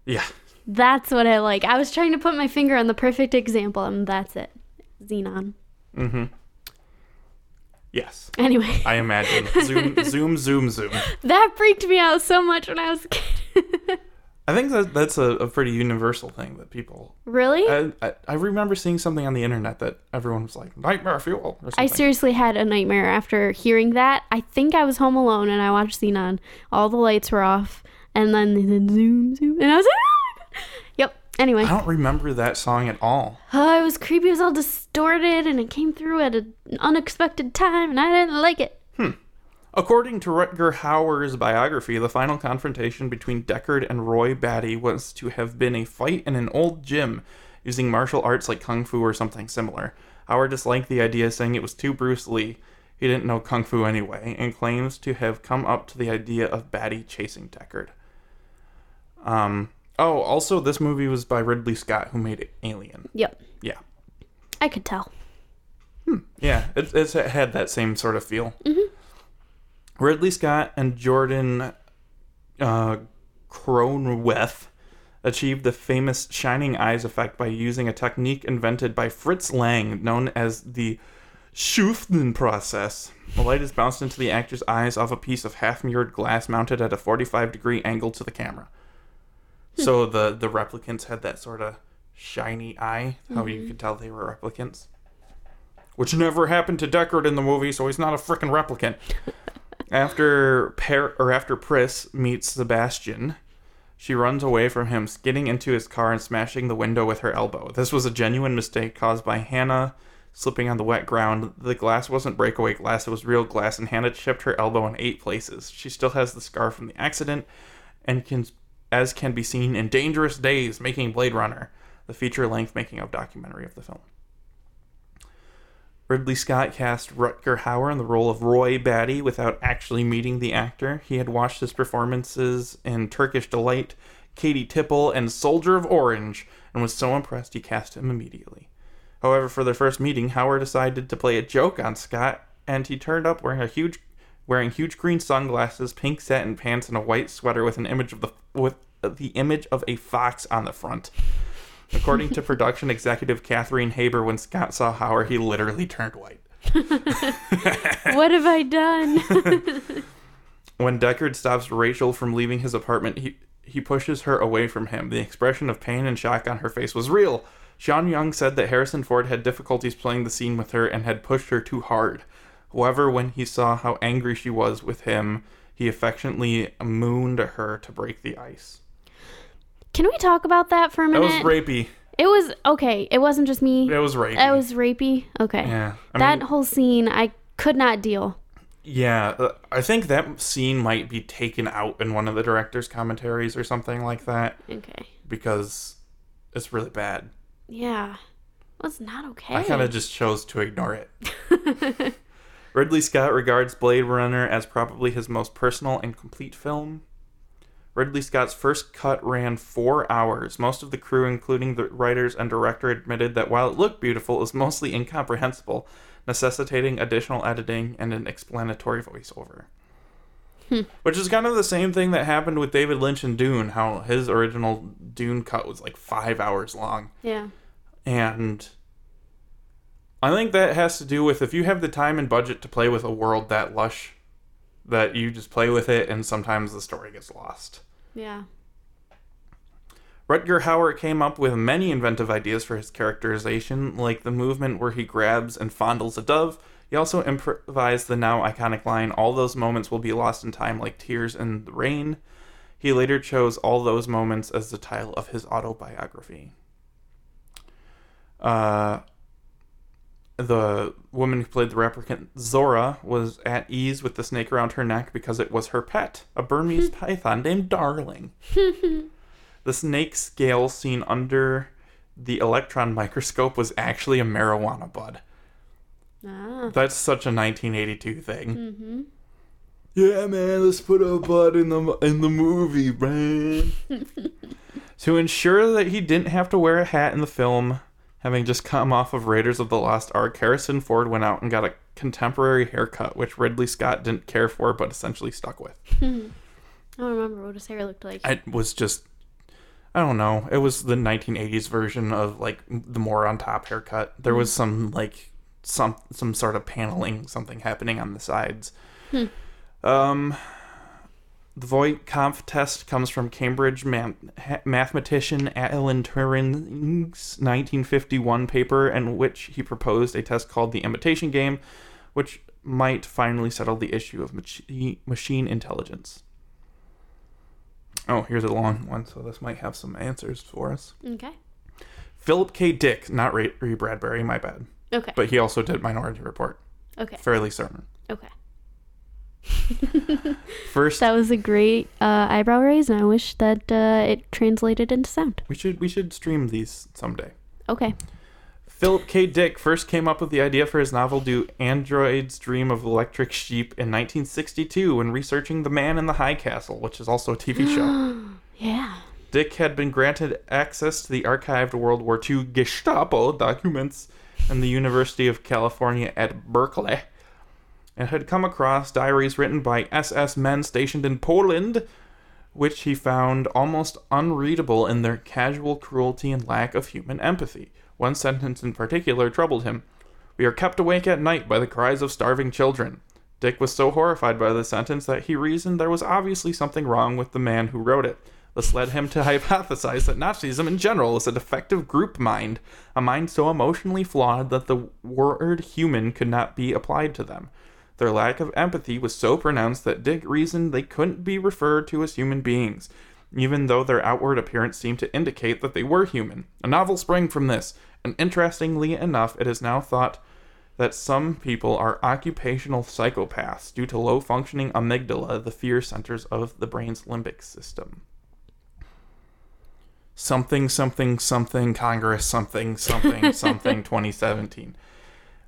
Yeah, That's what I like. I was trying to put my finger on the perfect example, and that's it. Zenon. mm hmm. Yes, Anyway, I imagine. zoom, zoom, zoom, zoom. that freaked me out so much when I was a kid. I think that that's a, a pretty universal thing that people. really? I, I, I remember seeing something on the internet that everyone was like, nightmare fuel. I seriously had a nightmare after hearing that. I think I was home alone and I watched Zenon. All the lights were off, and then they said zoom, zoom, and I was like, ah! yep. Anyway, I don't remember that song at all. oh, it was creepy. It was all distorted, and it came through at an unexpected time, and I didn't like it. Hmm. According to Rutger Hauer's biography, the final confrontation between Deckard and Roy Batty was to have been a fight in an old gym using martial arts like kung fu or something similar. Hauer disliked the idea, saying it was too Bruce Lee. He didn't know kung fu anyway, and claims to have come up to the idea of Batty chasing Deckard. Um. Oh, also, this movie was by Ridley Scott, who made Alien. Yep, Yeah. I could tell. Hmm. Yeah, it, it's, it had that same sort of feel. Mm-hmm. Ridley Scott and Jordan uh, Cronenweth achieved the famous shining eyes effect by using a technique invented by Fritz Lang known as the Schüfftan process. The light is bounced into the actor's eyes off a piece of half-mirrored glass mounted at a 45 degree angle to the camera. Hmm. So the the replicants had that sort of shiny eye, how you mm-hmm. could tell they were replicants which never happened to Deckard in the movie, so he's not a freaking replicant. after per- or after Pris meets Sebastian, she runs away from him, skidding into his car and smashing the window with her elbow. This was a genuine mistake caused by Hannah slipping on the wet ground. The glass wasn't breakaway glass, it was real glass, and Hannah chipped her elbow in eight places. She still has the scar from the accident and can as can be seen in Dangerous Days Making Blade Runner, the feature-length making of documentary of the film. Ridley Scott cast Rutger Hauer in the role of Roy Batty without actually meeting the actor. He had watched his performances in Turkish Delight, Katie Tippel, and Soldier of Orange, and was so impressed he cast him immediately. However, for their first meeting, Hauer decided to play a joke on Scott, and he turned up wearing a huge, wearing huge green sunglasses, pink satin pants, and a white sweater with an image of the with the image of a fox on the front. According to production executive Katherine Haber, when Scott saw Hauer, he literally turned white. what have I done? When Deckard stops Rachel from leaving his apartment, he he pushes her away from him. The expression of pain and shock on her face was real. Sean Young said that Harrison Ford had difficulties playing the scene with her and had pushed her too hard. However, when he saw how angry she was with him, he affectionately mooned her to break the ice. Can we talk about that for a minute? That was rapey. It was okay. It wasn't just me. It was rapey. That was rapey. Okay. yeah. I that mean, whole scene, I could not deal. yeah. uh, I think that scene might be taken out in one of the director's commentaries or something like that Okay. because it's really bad. Yeah. Was not okay. I kind of just chose to ignore it. Ridley Scott regards Blade Runner as probably his most personal and complete film. Ridley Scott's first cut ran four hours. Most of the crew, including the writers and director, admitted that while it looked beautiful, it was mostly incomprehensible, necessitating additional editing and an explanatory voiceover. Which is kind of the same thing that happened with David Lynch and Dune, how his original Dune cut was like five hours long. Yeah. And I think that has to do with if you have the time and budget to play with a world that lush, that you just play with it and sometimes the story gets lost. Yeah. Rutger Hauer came up with many inventive ideas for his characterization, like the movement where he grabs and fondles a dove. He also improvised the now iconic line, All those moments will be lost in time like tears in the rain. He later chose all those moments as the title of his autobiography. Uh, the woman who played the replicant Zhora was at ease with the snake around her neck because it was her pet, a Burmese python named Darling. the snake scale seen under the electron microscope was actually a marijuana bud. Ah. That's such a 1982 thing. Yeah, man, let's put a bud in the in the movie, man. to ensure that he didn't have to wear a hat in the film, having just come off of Raiders of the Lost Ark, Harrison Ford went out and got a contemporary haircut, which Ridley Scott didn't care for, but essentially stuck with. I don't remember what his hair looked like. It was just, I don't know. It was the 1980s version of like the more on top haircut. There was some like some some sort of paneling, something happening on the sides. Um, the Voight Kampff test comes from Cambridge ma- ha- mathematician Alan Turing's 1951 paper, in which he proposed a test called the imitation game, which might finally settle the issue of machi- machine intelligence. Oh, here's a long one, so this might have some answers for us. okay. Philip K. Dick, not Ray, Ray Bradbury, my bad, Okay. but he also did Minority Report. okay. Fairly certain. Okay. First, That was a great uh, eyebrow raise, and I wish that uh, it translated into sound. we should we should stream these someday. Okay. Philip K. Dick first came up with the idea for his novel Do Androids Dream of Electric Sheep in 1962 when researching The Man in the High Castle, which is also a TV show. Yeah. Dick had been granted access to the archived World War II Gestapo documents in the University of California at Berkeley and had come across diaries written by SS men stationed in Poland, which he found almost unreadable in their casual cruelty and lack of human empathy. One sentence in particular troubled him. We are kept awake at night by the cries of starving children. Dick was so horrified by the sentence that he reasoned there was obviously something wrong with the man who wrote it. This led him to hypothesize that Nazism in general is a defective group mind, a mind so emotionally flawed that the word human could not be applied to them. Their lack of empathy was so pronounced that Dick reasoned they couldn't be referred to as human beings, even though their outward appearance seemed to indicate that they were human. A novel sprang from this, and interestingly enough, it is now thought that some people are occupational psychopaths due to low functioning amygdala, the fear centers of the brain's limbic system. Something, something, something, Congress, something, something, something, 2017.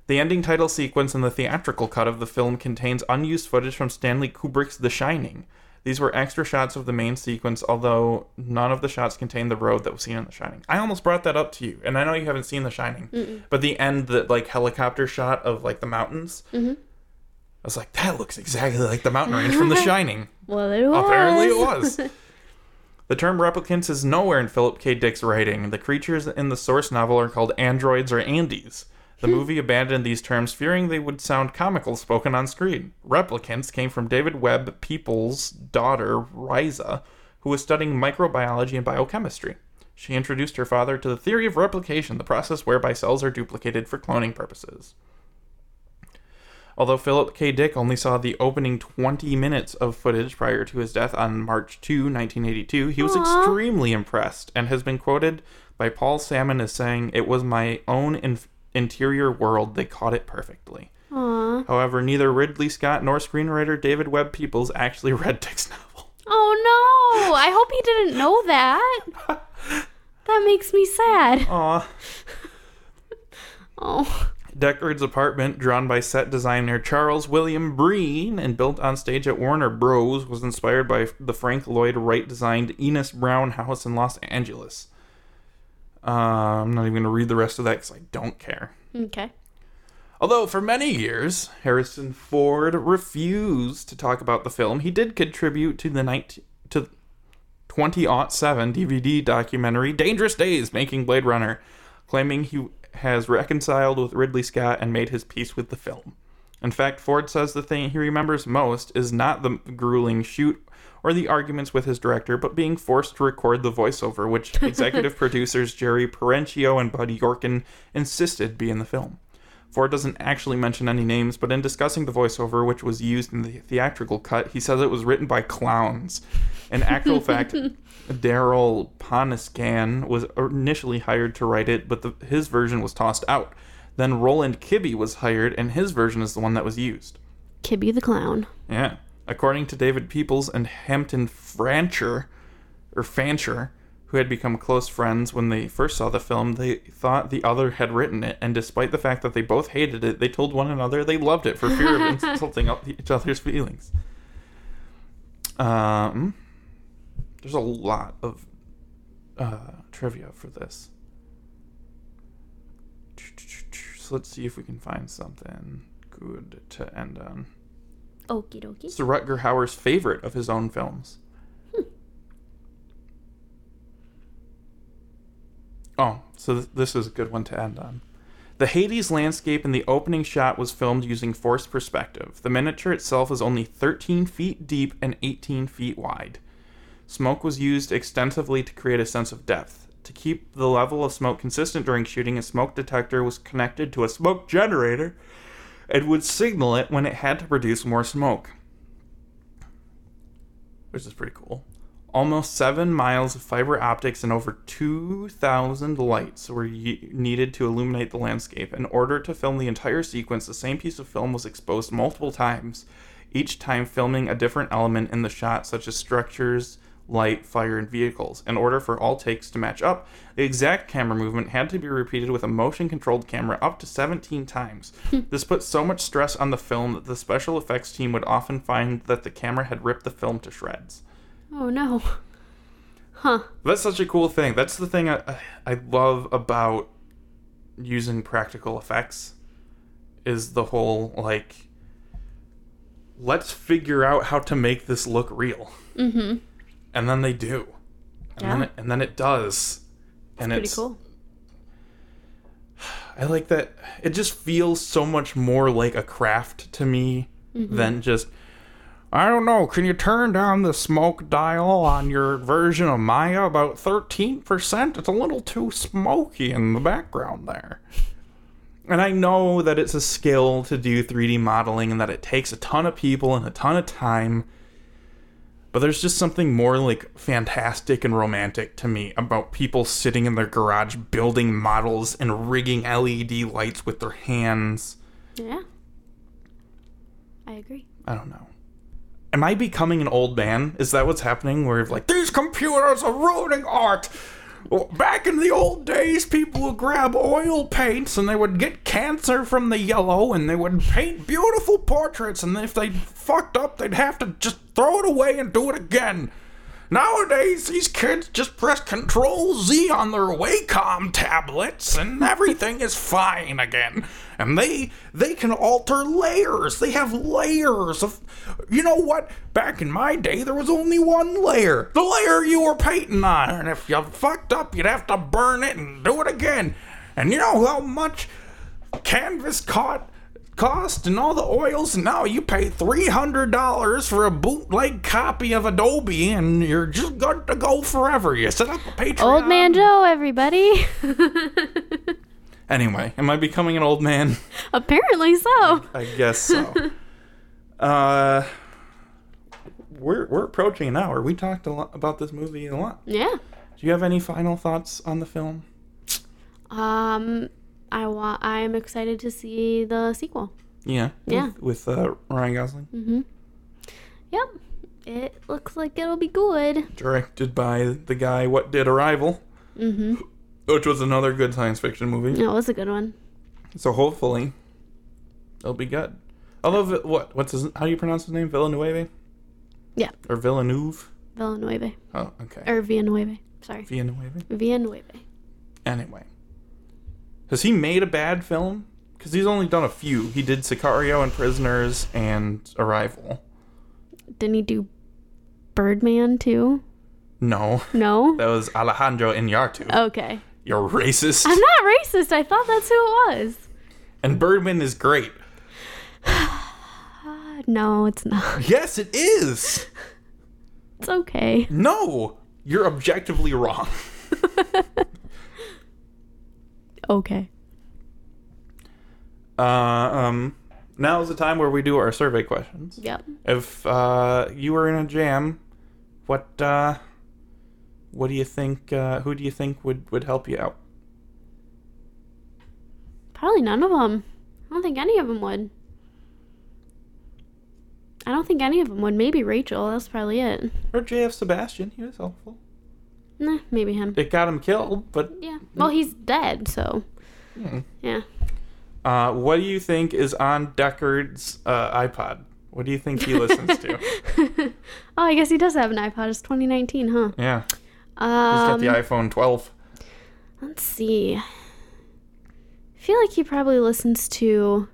The ending title sequence in the theatrical cut of the film contains unused footage from Stanley Kubrick's The Shining. These were extra shots of the main sequence, although none of the shots contained the road that was seen in The Shining. I almost brought that up to you, and I know you haven't seen The Shining, but the end, the like helicopter shot of like the mountains, mm-hmm. I was like, that looks exactly like the mountain range from The Shining. Well, it was. Apparently, it was. the term replicants is nowhere in Philip K. Dick's writing. The creatures in the source novel are called androids or Andys. The movie abandoned these terms, fearing they would sound comical spoken on screen. Replicants came from David Webb Peoples' daughter, Risa, who was studying microbiology and biochemistry. She introduced her father to the theory of replication, the process whereby cells are duplicated for cloning purposes. Although Philip K. Dick only saw the opening 20 minutes of footage prior to his death on March 2, 1982, he was Aw. extremely impressed and has been quoted by Paul Sammon as saying, It was my own in- interior world, they caught it perfectly. Aw. However, neither Ridley Scott nor screenwriter David Webb Peoples actually read Dick's novel. Oh no! I hope he didn't know that. That makes me sad. Aw. Oh. Deckard's apartment, drawn by set designer Charles William Breen and built on stage at Warner Bros., was inspired by the Frank Lloyd Wright designed Ennis Brown house in Los Angeles. Uh, I'm not even going to read the rest of that because I don't care. Okay. Although for many years Harrison Ford refused to talk about the film, he did contribute to the 19 to 2007 DVD documentary Dangerous Days Making Blade Runner, claiming he has reconciled with Ridley Scott and made his peace with the film. In fact, Ford says the thing he remembers most is not the grueling shoot or the arguments with his director, but being forced to record the voiceover, which executive producers Jerry Perenchio and Buddy Yorkin insisted be in the film. Ford doesn't actually mention any names, but in discussing the voiceover, which was used in the theatrical cut, he says it was written by clowns. In actual fact, Darryl Ponicsan was initially hired to write it, but the, his version was tossed out. Then Roland Kibbee was hired, and his version is the one that was used. Kibbee the clown. Yeah. According to David Peoples and Hampton Francher, or Fancher, who had become close friends when they first saw the film, they thought the other had written it, and despite the fact that they both hated it, they told one another they loved it for fear of insulting each other's feelings. Um, there's a lot of uh, trivia for this. So let's see if we can find something good to end on. Okie dokie. It's the Rutger Hauer's favorite of his own films. Hmm. Oh, so th- this is a good one to end on. The Hades landscape in the opening shot was filmed using forced perspective. The miniature itself is only 13 feet deep and 18 feet wide. Smoke was used extensively to create a sense of depth. To keep the level of smoke consistent during shooting, a smoke detector was connected to a smoke generator and would signal it when it had to produce more smoke. Which is pretty cool. Almost seven miles of fiber optics and over 2,000 lights were y- needed to illuminate the landscape. In order to film the entire sequence, the same piece of film was exposed multiple times, each time filming a different element in the shot, such as structures, light, fire, and vehicles. In order for all takes to match up, the exact camera movement had to be repeated with a motion controlled camera up to 17 times. this put so much stress on the film that the special effects team would often find that the camera had ripped the film to shreds. Oh no. Huh. That's such a cool thing. That's the thing I, I love about using practical effects is the whole like let's figure out how to make this look real. Mm-hmm. And then they do. And then it, and then it does. and Pretty it's pretty cool. I like that it just feels so much more like a craft to me mm-hmm. than just I don't know, can you turn down the smoke dial on your version of Maya about 13%? It's a little too smoky in the background there. And I know that it's a skill to do 3D modeling and that it takes a ton of people and a ton of time. But there's just something more like fantastic and romantic to me about people sitting in their garage building models and rigging LED lights with their hands. Yeah. I agree. I don't know. Am I becoming an old man? Is that what's happening? Where like these computers are ruining art. Back in the old days, people would grab oil paints and they would get cancer from the yellow and they would paint beautiful portraits. And if they fucked up, they'd have to just throw it away and do it again. Nowadays, these kids just press Control Z on their Wacom tablets, and everything is fine again. And they they can alter layers. They have layers of. You know what? Back in my day, there was only one layer, the layer you were painting on. And if you fucked up, you'd have to burn it and do it again. And you know how much canvas caught cost and all the oils and now you pay $300 for a bootleg copy of adobe and you're just good to go forever. You set up a patreon. Old Man Joe, everybody. anyway am i becoming an old man? Apparently so. i guess so. Uh we're, we're approaching an hour. We talked a lot about this movie a lot. Yeah. do you have any final thoughts on the film? Um, I want. I'm excited to see the sequel. yeah Yeah. with, with uh, ryan gosling Mm-hmm. Yep. It looks like it'll be good. directed by the guy what did arrival Mm-hmm. which was another good science fiction movie That was a good one. So hopefully, it'll be good. Although, what what's his? How do you pronounce his name? Villanueva Yeah, or Villeneuve? Villanueva Oh, okay. or Villanueva. Sorry, Villanueva. Villanueva. Anyway, has he made a bad film? Because he's only done a few. He did Sicario and Prisoners and Arrival. Didn't he do Birdman too? No, No. that was Alejandro Iñárritu. Okay. You're racist. I'm not racist. I thought that's who it was. and Birdman is great. No, it's not. Yes, it is. It's okay. No, you're objectively wrong. Okay. Uh, um, now is the time where we do our survey questions. Yep. If uh, you were in a jam, what uh, what do you think? Uh, who do you think would would help you out? Probably none of them. I don't think any of them would. I don't think any of them would. Maybe Rachel. That's probably it. Or J.F. Sebastian? He was helpful. Nah, maybe him. It got him killed, but Yeah. Well, he's dead, so hmm. yeah. uh, what do you think is on Deckard's uh, iPod? What do you think he listens to? oh, I guess he does have an iPod. It's 2019, huh? Yeah, he's Um, got the iPhone 12. let's see. I feel like he probably listens to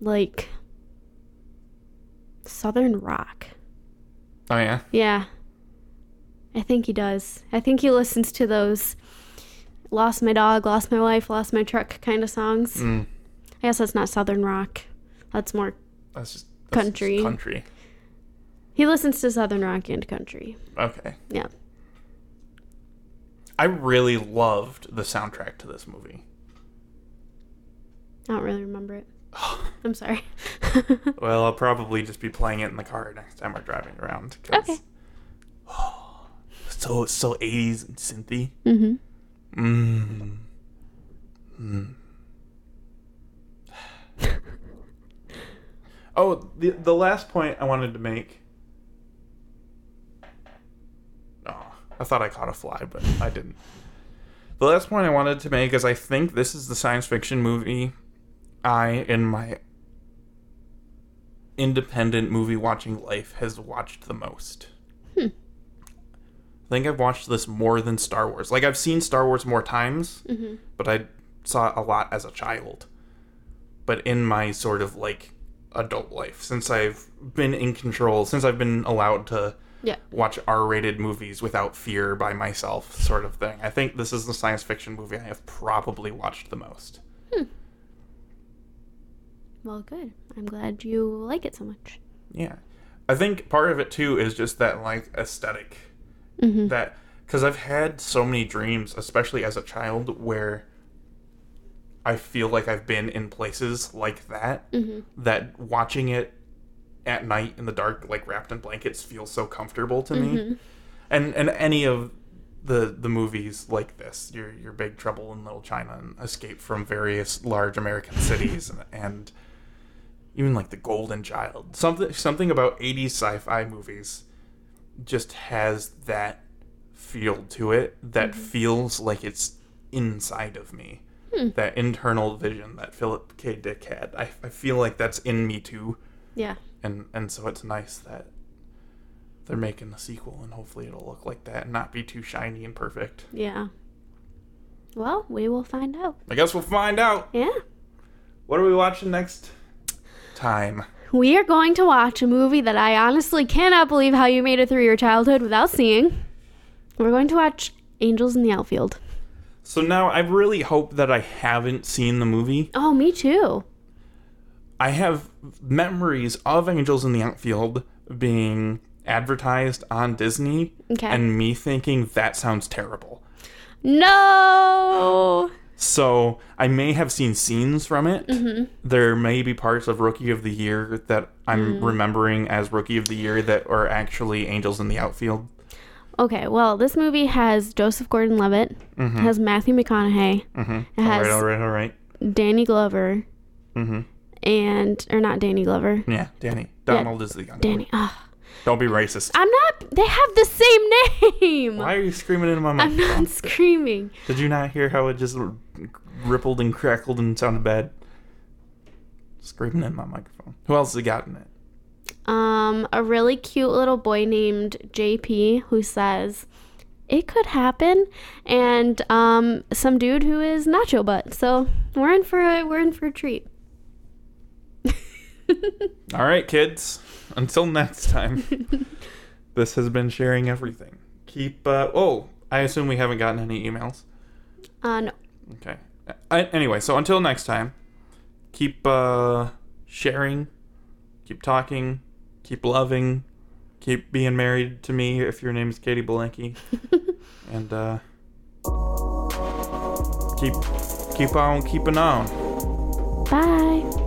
like Southern rock. Oh yeah, Yeah. I think he does. I think he listens to those lost my dog, lost my wife, lost my truck kind of songs. mm, I guess that's not southern rock. That's more that's just that's just Country. country. he listens to southern rock and country. Okay. Yeah. I really loved the soundtrack to this movie. I don't really remember it. I'm sorry. Well, I'll probably just be playing it in the car next time we're driving around. 'cause- Okay. so so 80s and synthy. mhm. Mm. Mm. oh, the the last point I wanted to make. Oh, I thought I caught a fly, but I didn't. The last point I wanted to make is I think this is the science fiction movie I, in my independent movie watching life, has watched the most. Hmm. I think I've watched this more than Star Wars. Like I've seen Star Wars more times, Mhm. but I saw it a lot as a child. But in my sort of like adult life, since I've been in control, since I've been allowed to Yeah. watch R-rated movies without fear by myself, sort of thing. I think this is the science fiction movie I have probably watched the most. Well, good. I'm glad you like it so much. Yeah. I think part of it too is just that like aesthetic Mhm. that because I've had so many dreams, especially as a child, where I feel like I've been in places like that. Mhm. That watching it at night in the dark, like wrapped in blankets, feels so comfortable to me. Mhm. And and any of the the movies like this, your your Big Trouble in Little China, and Escape from various large American cities, and, and even like the Golden Child, something something about 80s sci-fi movies just has that feel to it that mm-hmm. feels like it's inside of me. Hmm. That internal vision that Philip K. Dick had. I, I feel like that's in me too. Yeah. And and so it's nice that they're making a sequel and hopefully it'll look like that and not be too shiny and perfect. Yeah. Well, we will find out. I guess we'll find out. Yeah. What are we watching next time? We are going to watch a movie that I honestly cannot believe how you made it through your childhood without seeing. We're going to watch Angels in the Outfield. So now I really hope that I haven't seen the movie. Oh, me too. I have memories of Angels in the Outfield being advertised on Disney Okay. and me thinking that sounds terrible. No. So I may have seen scenes from it. Mm-hmm. There may be parts of Rookie of the Year that I'm Mm. remembering as Rookie of the Year that are actually Angels in the Outfield. Okay, well, this movie has Joseph Gordon-Levitt, Mm-hmm. has Matthew McConaughey, Mm-hmm. It has- all right, all right, all right. Danny Glover, Mm-hmm. and or not Danny Glover. Yeah, Danny. Donald is the young Danny. Don't be racist. I'm not. They have the same name. Why are you screaming into my I'm not screaming. Did you not hear how it just rippled and crackled and sounded bad. Screaming in my microphone. Who else has gotten it? Um, a really cute little boy named JP who says it could happen, and um, some dude who is Nacho Butt. So we're in for a we're in for a treat. All right, kids. Until next time. this has been sharing everything. Keep. Uh, oh, I assume we haven't gotten any emails. Uh, no. Okay. I, anyway, so until next time, keep uh, sharing, keep talking, keep loving, keep being married to me if your name is Katie Belenky, and uh, keep keep on keeping on. Bye.